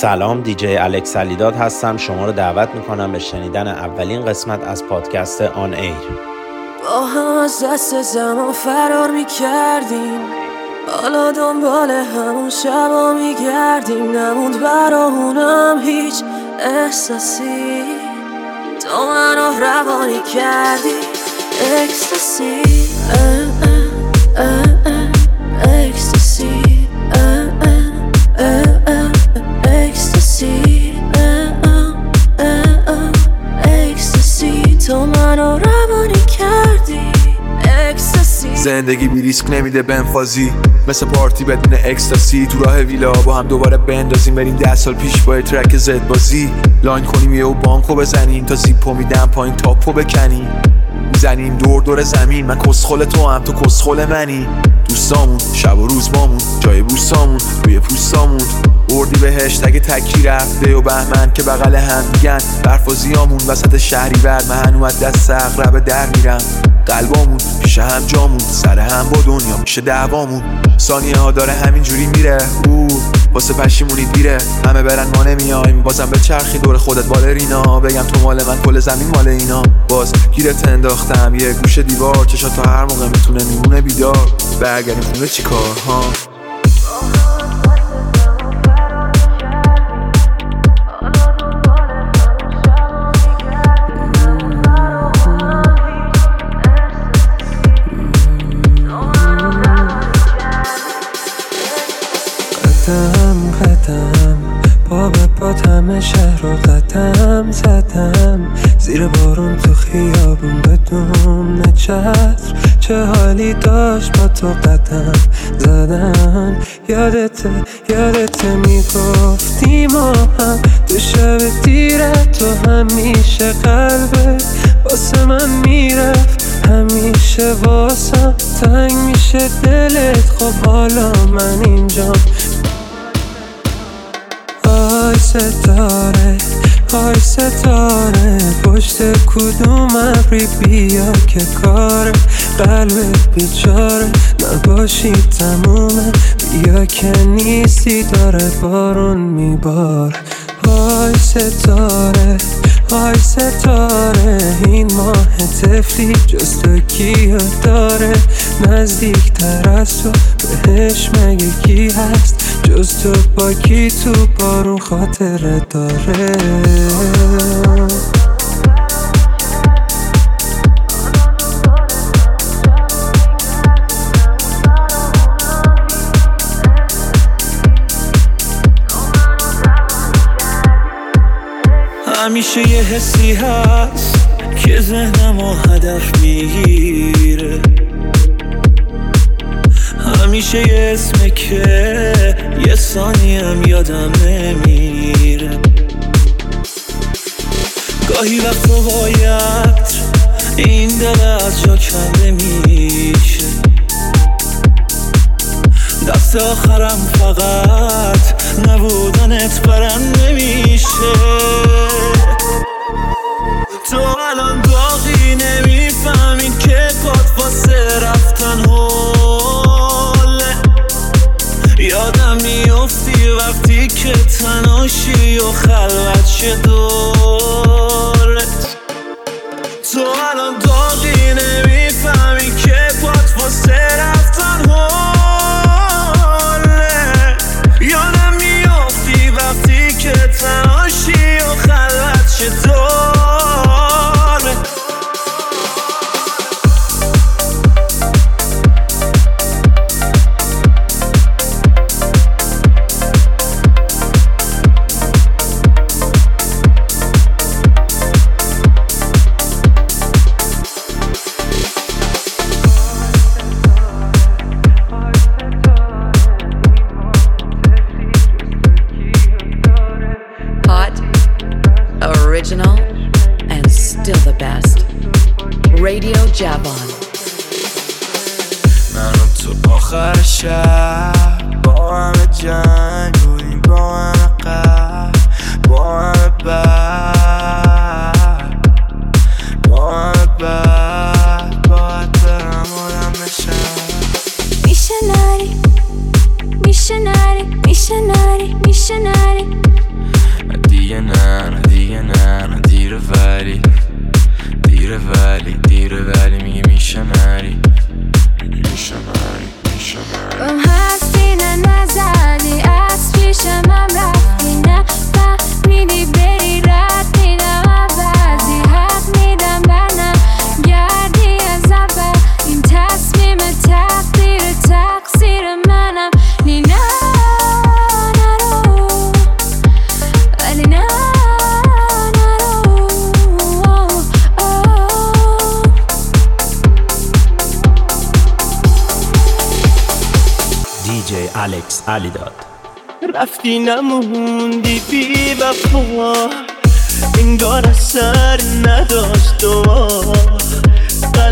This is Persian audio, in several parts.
سلام دیجی الکس علیداد هستم. شما رو دعوت می‌کنم به شنیدن اولین قسمت از پادکست آن ایر. با هم از دست زمان فرار می‌کردیم. حالا دنبال همون شبا میگردیم. نموند برامونم هیچ احساسی. تو منو روانی کردی. اکستاسی اکستاسی منو روانی کردی. اکستاسی زندگی بی ریسک نمیده بنفازی. مثل پارتی بدون اکستاسی. تو راه ویلا با هم دوباره بندازیم. بریم ده سال پیش با ترک زد بازی. لاین کنیم یه و بانکو بزنیم. تا زیپو میدم پایین تاپو بکنیم می‌زنیم دور دور زمین. من کسخل تو هم تو کسخل منی. دوستامون شب و روز بامون جای بوستامون روی پوستامون. بردی به هشتگ تکی رفته و بهمن که بغل هم میگن. برف و زیامون وسط شهری بر من. هنوز دست اقرب در میرم. قلبامون پیش هم جامون. سر هم با دنیا میشه دعوامون. ثانیه ها داره همینجوری میره. او واسه پشیمونی دیره. همه برن ما نمیایم. بازم به چرخی دور خودت بالرینا. بگم تو مال من کل زمین مال اینا. باز گیرت انداختم. یه گوش دیوار. چشات تا هر موقع می‌تونه میمونه بیدار. برگردیم خونه چیکار ها بیچاره نباشی تمومه. بیا که نیستی داره بارون میبار های ستاره های ستاره. این ماه تفلی جز تو کیا داره؟ نزدیک تر از تو بهش مگه کی هست؟ جز تو با کی تو بارون خاطره داره؟ همیشه یه حسی هست که ذهنم و هدف می‌گیره. همیشه یه اسمه که یه ثانیم یادم نمیره. گاهی وقتا باید این دل از جا کنده میشه. دست آخرم فقط نبودنت برم نمیشه. تو الان باقی نمی‌فهمی که پات واسه رفتن حاله یادم میافتی وقتی که تناشی و خلوت شه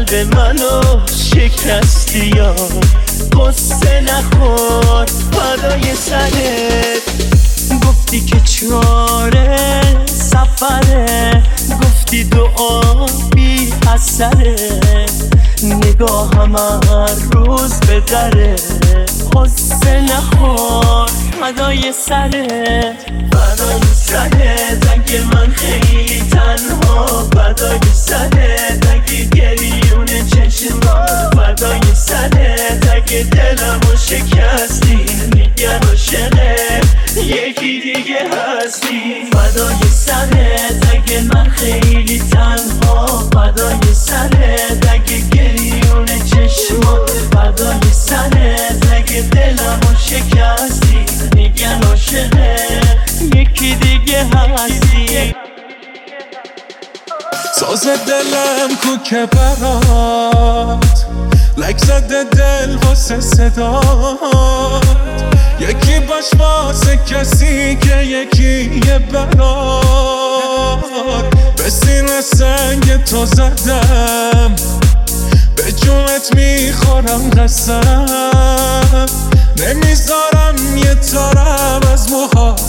قلب منو شکستی یا. قصه نخور فدای سرت. گفتی که چاره سفره. گفتی دعا بی اثره. نگاهم هر روز به دره. قصه نخور فدای سرت. فدای سرت اگه من خیلی تنها. فدای سرت اگه گریون چشما فدای سرت اگه دلمو شکستی. میگن عاشقه یکی دیگه هستی. فدای سرت اگه من خیلی تنها. فدای سرت اگه گریون چشما فدای سرت اگه دلمو شکستی. ساز دلم کو که برات. لک زده دل واسه صدات. یکی باش واسه کسی که یکی یه برات. به سینه سنگ تو زدم. به جونت می‌خورم قسم. نمی‌ذارم یه تارم از موهات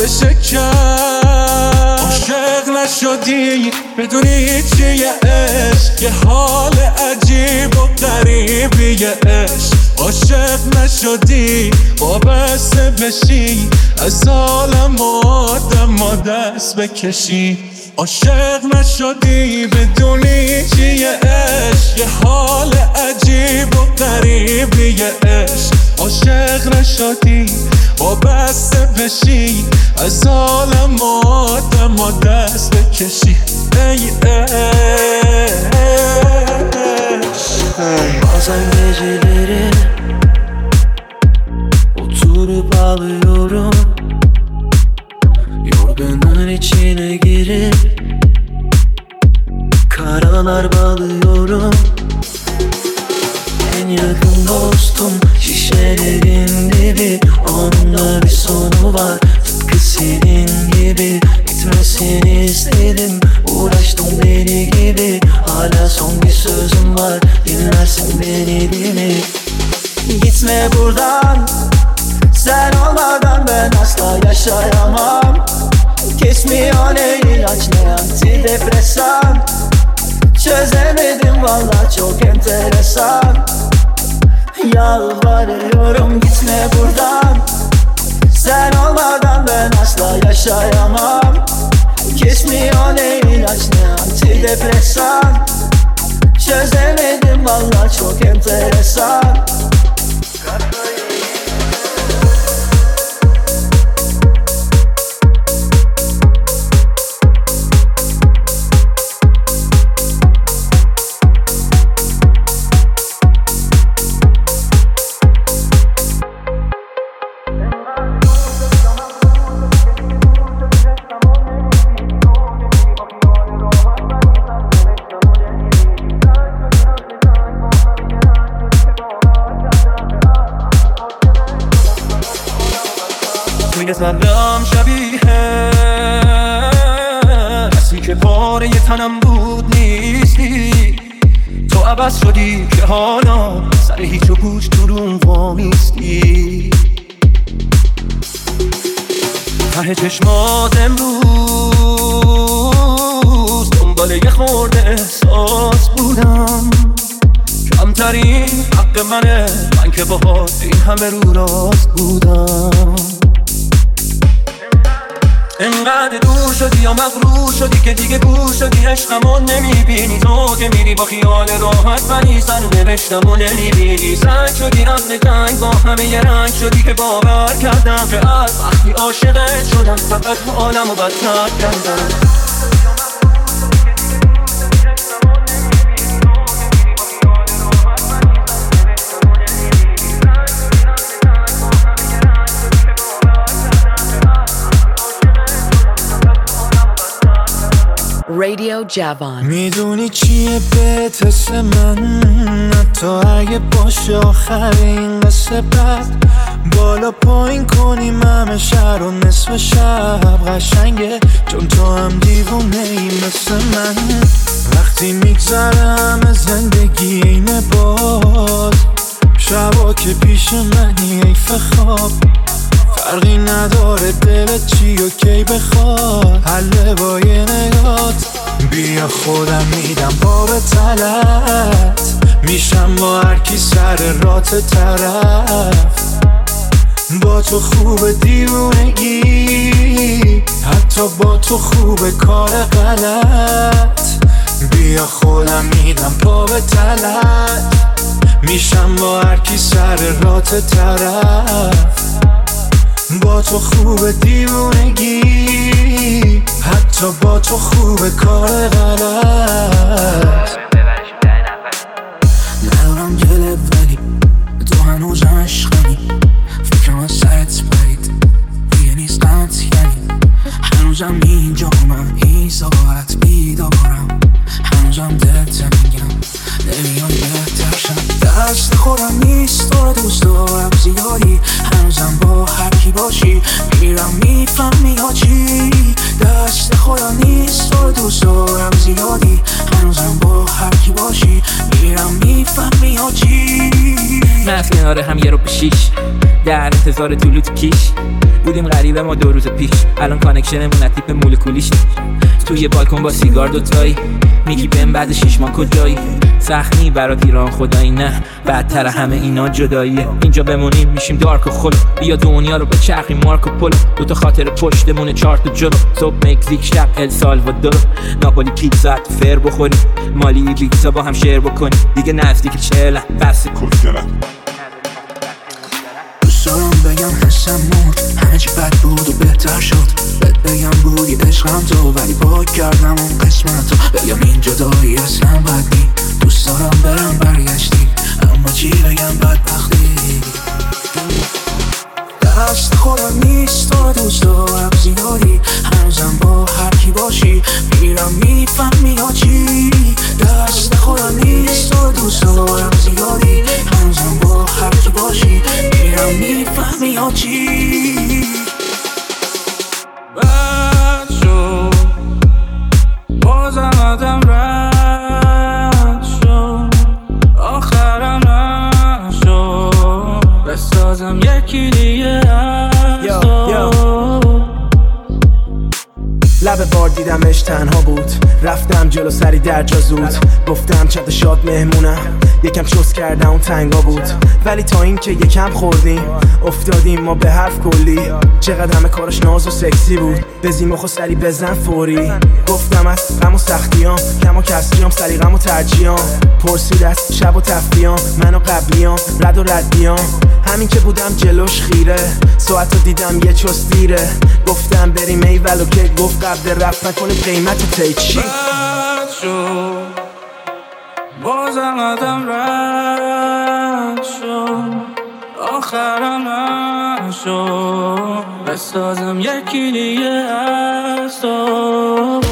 بشه کم عاشق نشدی بدونی چیه عشق. یه حال عجیب و غریبیه عشق. عاشق نشدی وابسته بشی. از عالم آدم و دست بکشی. عاشق نشدی بدونی چیه عشق. یه حال عجیب و غریبیه عشق عاشق نشدی وابسته بشی از عالم آدم و دست بکشی ای عشق Bazen geceleri Oturup ağlıyorum Yorganın içine girip Karalar bağlıyorum en yakın dostum Şişelerin dibi. Onunla bir sonu var. Tıpkı senin gibi. Gitmesini istedim. Uğraştım deli gibi. Hala son bir sözüm var. Dinlersin beni değil mi? Gitme buradan. Sen olmadan ben asla yaşayamam. Kesmiyor ne ilaç ne antidepresan. Çözemedim valla çok enteresan Yalvarıyorum gitme buradan. Sen olmadan ben asla yaşayamam. Kesmiyor ne ilaç ne antidepresan. Çözemedim valla çok enteresan سرم شبیه. کسی که پاره تنم بود نیستی. تو عوض شدی که حالا سر هیچ و تو روم وامیستی. ته چشمات امروز دنبال یه خورده احساس بودم. کمترین حق منه. من که باهات این همه رو راست بودم. انقدر دور شدی یا مغرور شدی که دیگه گور شدی عشقمو نمی‌بینی. تو که میری با خیال راحت ولی سر نوشتمو نمی‌بینی. سنگ شدی رفت تنگ با همه یه رنگ شدی که باور کردم که از وقتی عاشقت شدم فقط تو عالم و بدتر کردم. Radio Javon. می‌دونی چیه به تست من؟ حتی اگه باشه آخر این قصه بالا پایین کنیم همه شهر و نصف شب قشنگه. چون تو هم دیوونه ای مثل من. وقتی میگذره همه زندگی اینه باز شبا که پیش منی ایف خواب فرقی نداره دلت چی و کی بخواد. حل با یه نگات. بیا خودم میدم باب تلت. میشم با هرکی سر رات طرف. با تو خوب دیوونگی. حتی با تو خوب کار غلط. بیا خودم میدم باب تلت. میشم با هرکی سر رات طرف. با تو خوب دیوونگی. حتی با تو خوب کار غلط. ندارم جلب ولی تو هنوز عشقمی فکرم از سرت پرید دیگه نیست یعنی. هنوزم اینجا من این ساعت بیدارم. هنوزم دلت میگم. نمیام دست خودم نیست تو رو دوست دارم زیادی. هنوزم با هر کی باشی میرم می‌فهمی ها چی. دست خودم نیست تو رو دوست دارم زیادی. هنوزم با هر کی باشی میرم می‌فهمی ها چی. من از کنار هم یه رو پیشیش. در انتظار طولو تو کیش. بودیم غریبه ما دو روز پیش. الان کانکشنمون تیپ مولکولیش. توی بالکن با سیگار دوتایی میگی بهم بعد شیش ماه کجایی؟ سخنی برات ایران خدایی نه. بدتر همه اینا جداییه. اینجا بمونیم میشیم دارک و خل. بیا دنیا رو به چرخی مارک و پل. دوتا خاطر پشتمون چهار تا جلو. صبح مکزیک شب ال سالوادور. ناپولی پیتزا فر بخوریم. مالی بیکسا با هم شیر بکنیم. دیگه نزدیک چهلم. بس. بگم حسم مرد همه چی بد بود. عشقم تو ولی پاک کردم اون قسمت بگم این جدایی اصلا بد نی دوست دارم برم برگشتی. اما چی بگم بدبختی؟ دست خودم نیست تو دوست دارم زیادی. هنوزم با هر کی باشی میرم می‌فهمی ها چی. دست خودم نیست تو دوست دارم زیادی. هنوزم با هر کی باشی میرم می‌فهمی ها چی. بسازم بار دیدمش تنها بود. رفتم جلو سری در جا زود. گفتم چت شاد مهمونم. یکم چوس کردم اون تنگا بود. ولی تا اینکه یکم خوردیم. افتادیم ما به حرف کلی. چقدر همه کارش ناز و سکسی بود. بزیم و سری بزن فوری. گفتم از غم و سختیام. کم و کسریام سلیقم و ترجیام. پرسید از شب و تفریام من و قبلیام رد و ردیام همین که بودم جلوش خیره. ساعت دیدم یه چوس دیره. گفتم بریم ای ولو که گفت قبل رفت نکنیم قیمت تی چی؟ بد شد بازم آدم رد شد آخرم نشد بسازم یکی دیگه از تو.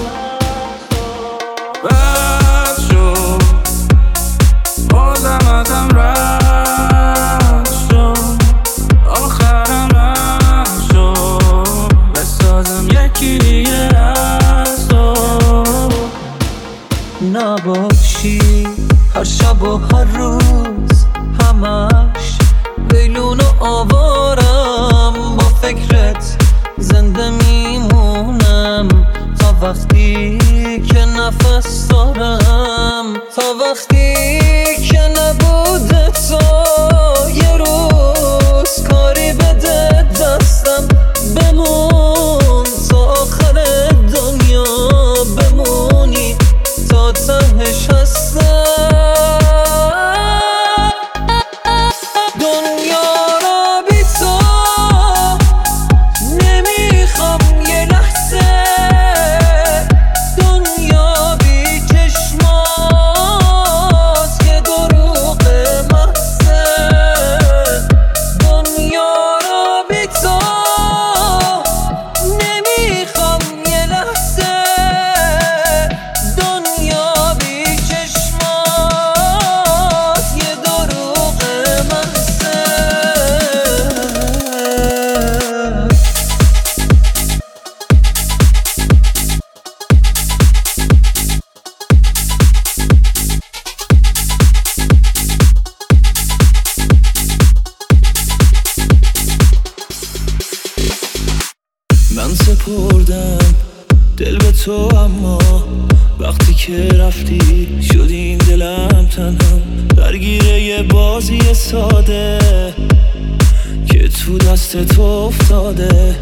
دست تو افتاده.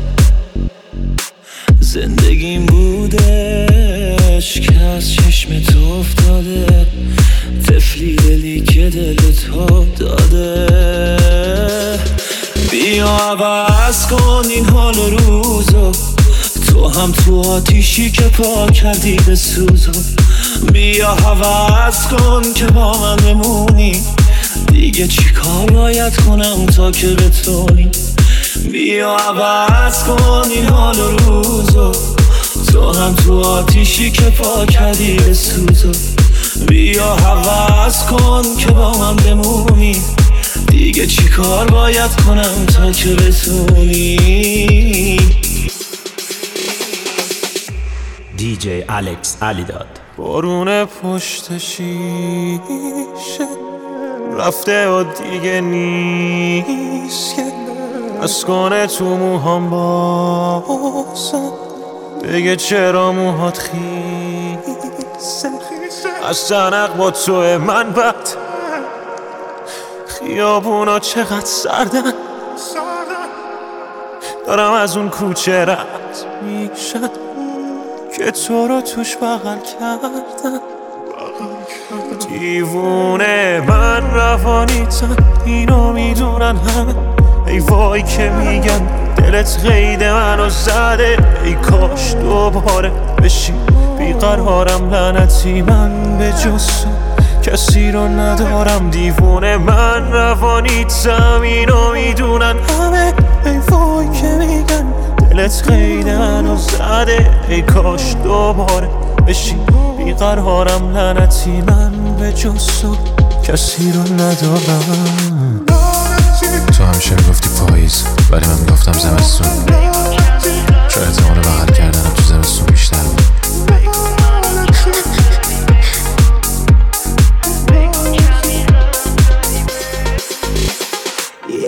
زندگیم بودش که از چشم تو افتاده. تفلی دلی که دل تو داده. بیا عوض کن این حال و روزو. تو هم تو آتیشی که پا کردی به سوزو. بیا حوض کن که با من بمونی. دیگه چی کار باید کنم تا که بتونی؟ بیا عوض کن این حال و روزو. تو هم تو آتیشی که پا کردی به سوزو بیا حوض کن که با من بمونی. دیگه چی کار باید کنم تا که بتونی؟ دی جی الکس علی داد بارون پشت شیشه. رفته و دیگه نیست کنه تو موهام بازم. دیگه چرا موهات خیسه؟ از زنق با تو من بد. خیابونا چقدر سردن. دارم از اون کوچه رد میشم که تو رو توش بغل کردم. دیوونه من روانیتم اینو می‌دونن همه. ای وای که میگن دلت قید منو زده. ای کاش دوباره بشی. بیقرارم لعنتی من به جسو کسی رو ندارم. دیوونه من روانیتم اینو می‌دونن همه. ای وای که میگن دلت قید منو زده. ای کاش دوباره بشی. بیقرارم لعنتی من به جسو کسی رو ندارم. همیشه می‌گفتی پاییز ولی من می‌گفتم زمستون. چون احتمال بغل کردنم تو زمستون بیشتر بود.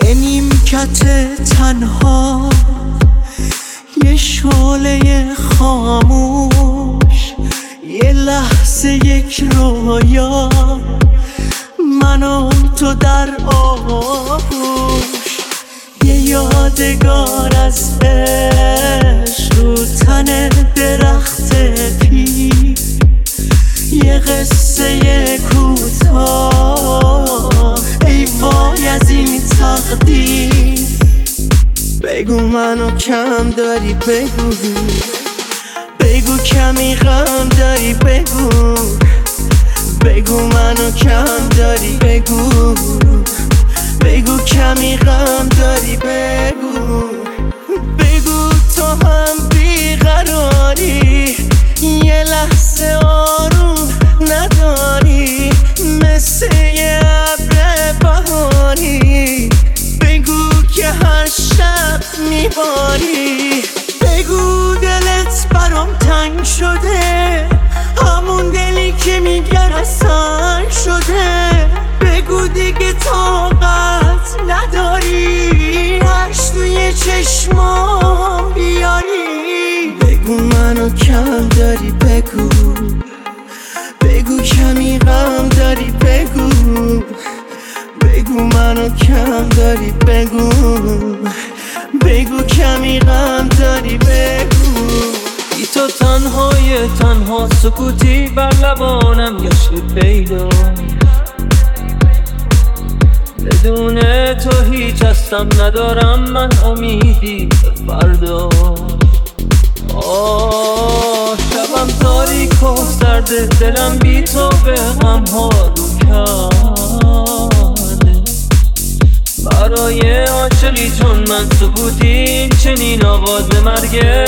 یه نیمکت تنها یه شعله خاموش یه لحظه یک رویا. منو تو در آغوش یادگار از عشق رو تن درخت پی یه قصه کوتاه. ای وای از این تقدیر. بگو منو کم داری بگو. طاقت نداری. هرش توی چشمام بیاری. بگو منو کم داری بگو. بگو کمی غم داری بگو. بگو منو کم داری بگو. بگو کمی غم داری بگو. بی تو تنهای تنها سکوتی بر لبانم گشت پیدا. بدون تو هیچ هستم ندارم من امیدی به فردا. آه شبم تاریک و سرد دلم بی تو به غم ها رو کرده برای عاشقی چون من سکوتی چنین آواز مرگه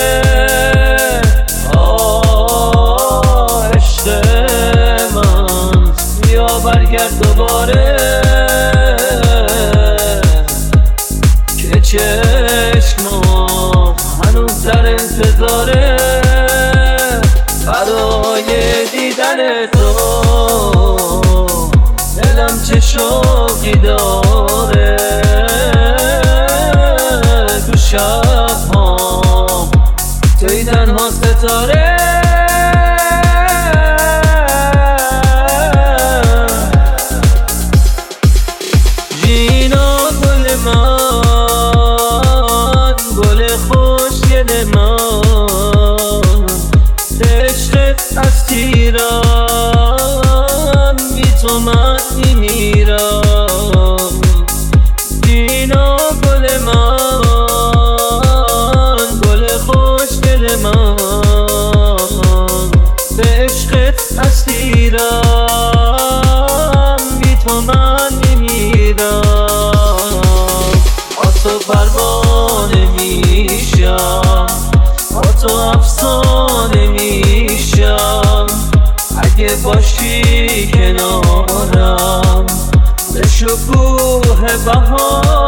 آه عشق من. بیا برگرد دوباره. شوقی داره تو شب ها توی تنها ستاره 保护。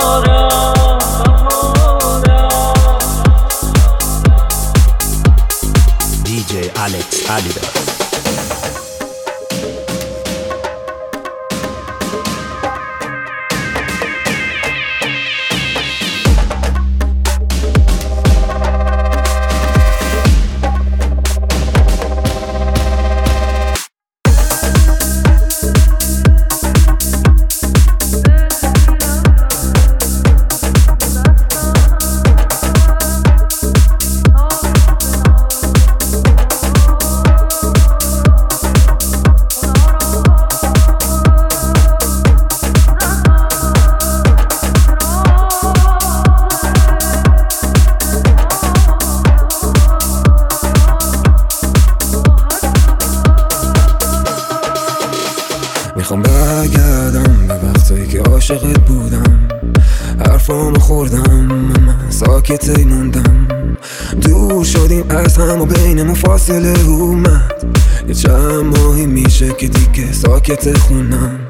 اومد یه چند ماهی میشه که دیگه ساکت خونم.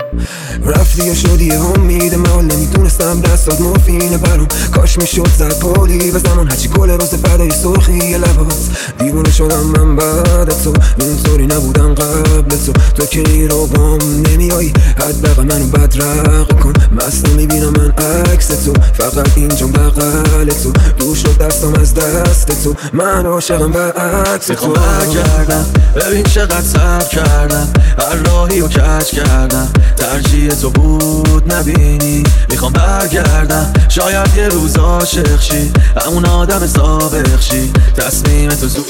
رفتی و شدی امید من نمی‌دونستم دستات مفینه برام کاش می‌شد زد پولی به زمان هرچی گل روز فردای سرخی لباس. دیوونه شدم من بعد تو اینطوری نبودم قبل تو. تو که رو بام نمیایی حداقل منو بدرق کن. مست می‌بینم من عکس تو فقط اینجا بغل تو. دور شد دستم از دست تو. من عاشقم به عکس تو. برگردم. ببین چقدر سر کردم. هر راهی رو کج کردم. ترجیح تو بود نبینی. می‌خوام برگردم. شاید یه روز عاشق شی. همون آدم سابق شی. تصمیم تو زود.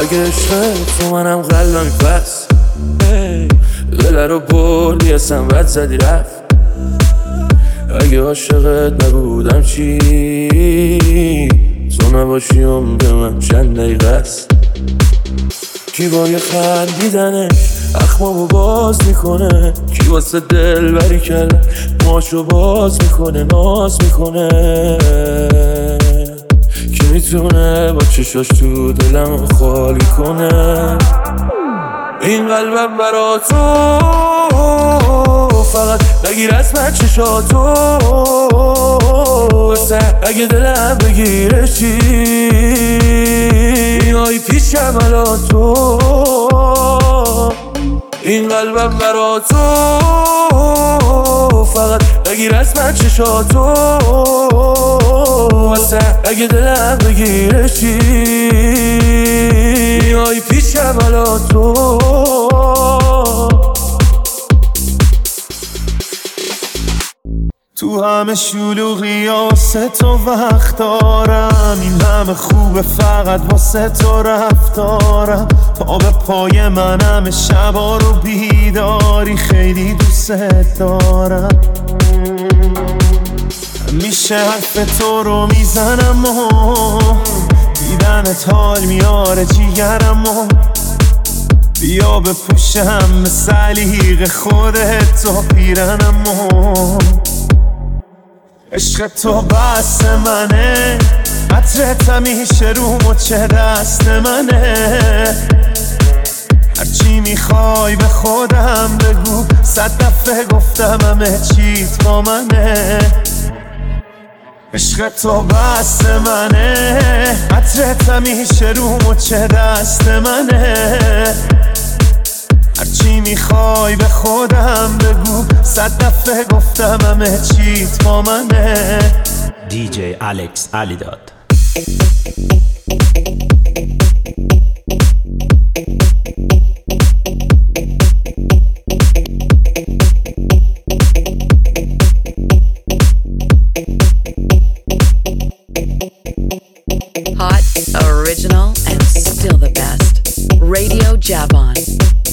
اگه عشقت تو منم قلبم پس دل رو بردی اصلا بد زدی رفت. اگه عاشقت نبودم چی؟ تو نباشی عمر من چند دقیقه است. کی با یه خندیدنش اخمامو باز می‌کنه. کی واسه دل بری کرده ماشو باز می‌کنه ناز می‌کنه. کی می‌تونه با چشاش تو دلم خالی کنه؟ این قلبم برا تو. فقط بگیر از من چشاتو واسه اگه دلم بگیره چی؟ میای پیشم الان تو. این قلبم برا تو. فقط بگیر از من چشاتو واسه اگه دلم بگیره چی؟ الان تو تو همه شلوغی واسه تو وقت دارم. این همه خوبه فقط واسه تو رفتارم. پا به پای من همه شبا رو بیداری خیلی دوست دارم. میشه حرف تو رو می‌زنم و دیدنت حال میاره جیگرم و بیا بپوشم به سلیق خودت تا پیرنم و عشق تو بس منه عطرت همیشه رو مچه دست منه. هرچی می‌خوای به خودم بگو صد دفعه گفتم همه چیت با منه. عشق تو بس منه. عطرت همیشه رو مچه دست منه. هرچی می‌خوای به خودم بگو. صد دفعه گفتم همه چیت با منه. original and still the best. Radio Jabon.